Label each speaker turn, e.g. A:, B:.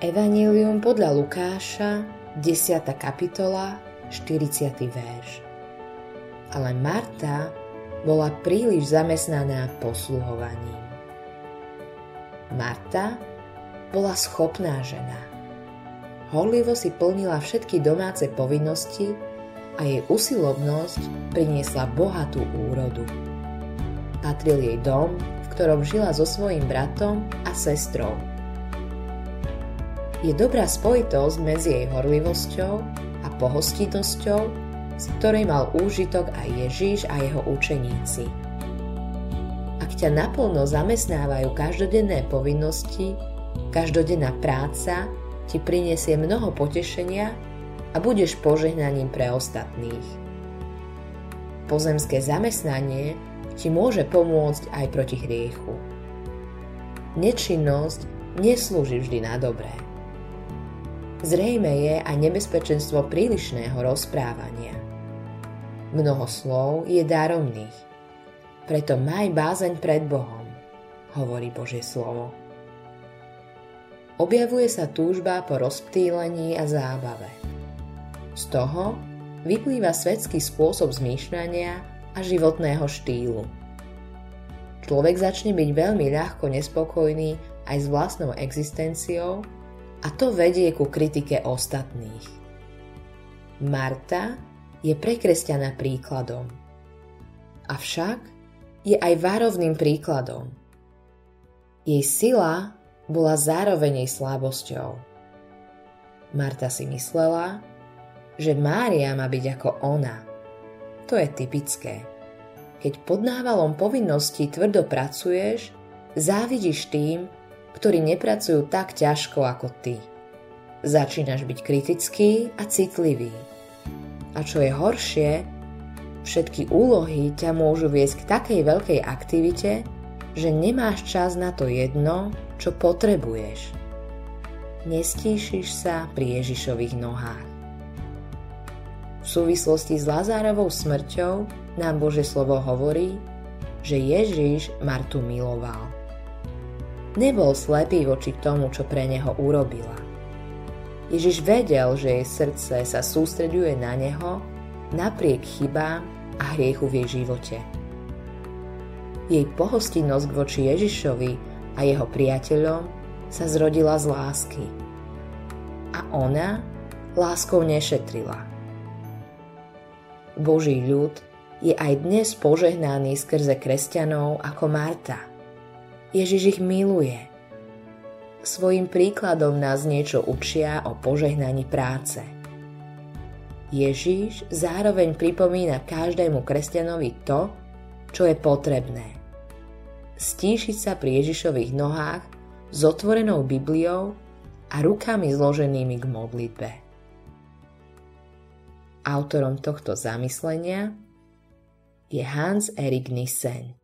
A: Evangelium podľa Lukáša, 10. kapitola, 40. verš. Ale Marta bola príliš zamestnaná posluhovaním. Marta bola schopná žena. Horlivo si plnila všetky domáce povinnosti a jej usilovnosť priniesla bohatú úrodu. Patril jej dom, v ktorom žila so svojím bratom a sestrou – je dobrá spojitosť medzi jej horlivosťou a pohostinnosťou, z ktorej mal úžitok aj Ježíš a jeho učeníci. Ak ťa naplno zamestnávajú každodenné povinnosti, každodenná práca ti prinesie mnoho potešenia a budeš požehnaním pre ostatných. Pozemské zamestnanie ti môže pomôcť aj proti hriechu. Nečinnosť neslúži vždy na dobré. Zrejme je aj nebezpečenstvo prílišného rozprávania. Mnoho slov je daromných, preto maj bázeň pred Bohom, hovorí Božie slovo. Objavuje sa túžba po rozptýlení a zábave. Z toho vyplýva svetský spôsob zmýšľania a životného štýlu. Človek začne byť veľmi ľahko nespokojný aj s vlastnou existenciou a to vedie ku kritike ostatných. Marta je pre kresťana príkladom. Avšak je aj varovným príkladom. Jej sila bola zároveň jej slabosťou. Marta si myslela, že Mária má byť ako ona. To je typické. Keď pod návalom povinností tvrdo pracuješ, závidíš tým, ktorí nepracujú tak ťažko ako ty. Začínaš byť kritický a citlivý. A čo je horšie, všetky úlohy ťa môžu viesť k takej veľkej aktivite, že nemáš čas na to jedno, čo potrebuješ. Nestíšiš sa pri Ježišových nohách. V súvislosti s Lazárovou smrťou nám Bože slovo hovorí, že Ježiš Martu miloval. Nebol slepý voči tomu, čo pre neho urobila. Ježiš vedel, že jej srdce sa sústreďuje na neho napriek chybám a hriechu v jej živote. Jej pohostinnosť voči Ježišovi a jeho priateľom sa zrodila z lásky. A ona láskou nešetrila. Boží ľud je aj dnes požehnaný skrze kresťanov ako Marta – Ježiš ich miluje. Svojim príkladom nás niečo učia o požehnaní práce. Ježiš zároveň pripomína každému kresťanovi to, čo je potrebné. Stíšiť sa pri Ježišových nohách s otvorenou Bibliou a rukami zloženými k modlitbe. Autorom tohto zamyslenia je Hans Erik Nissen.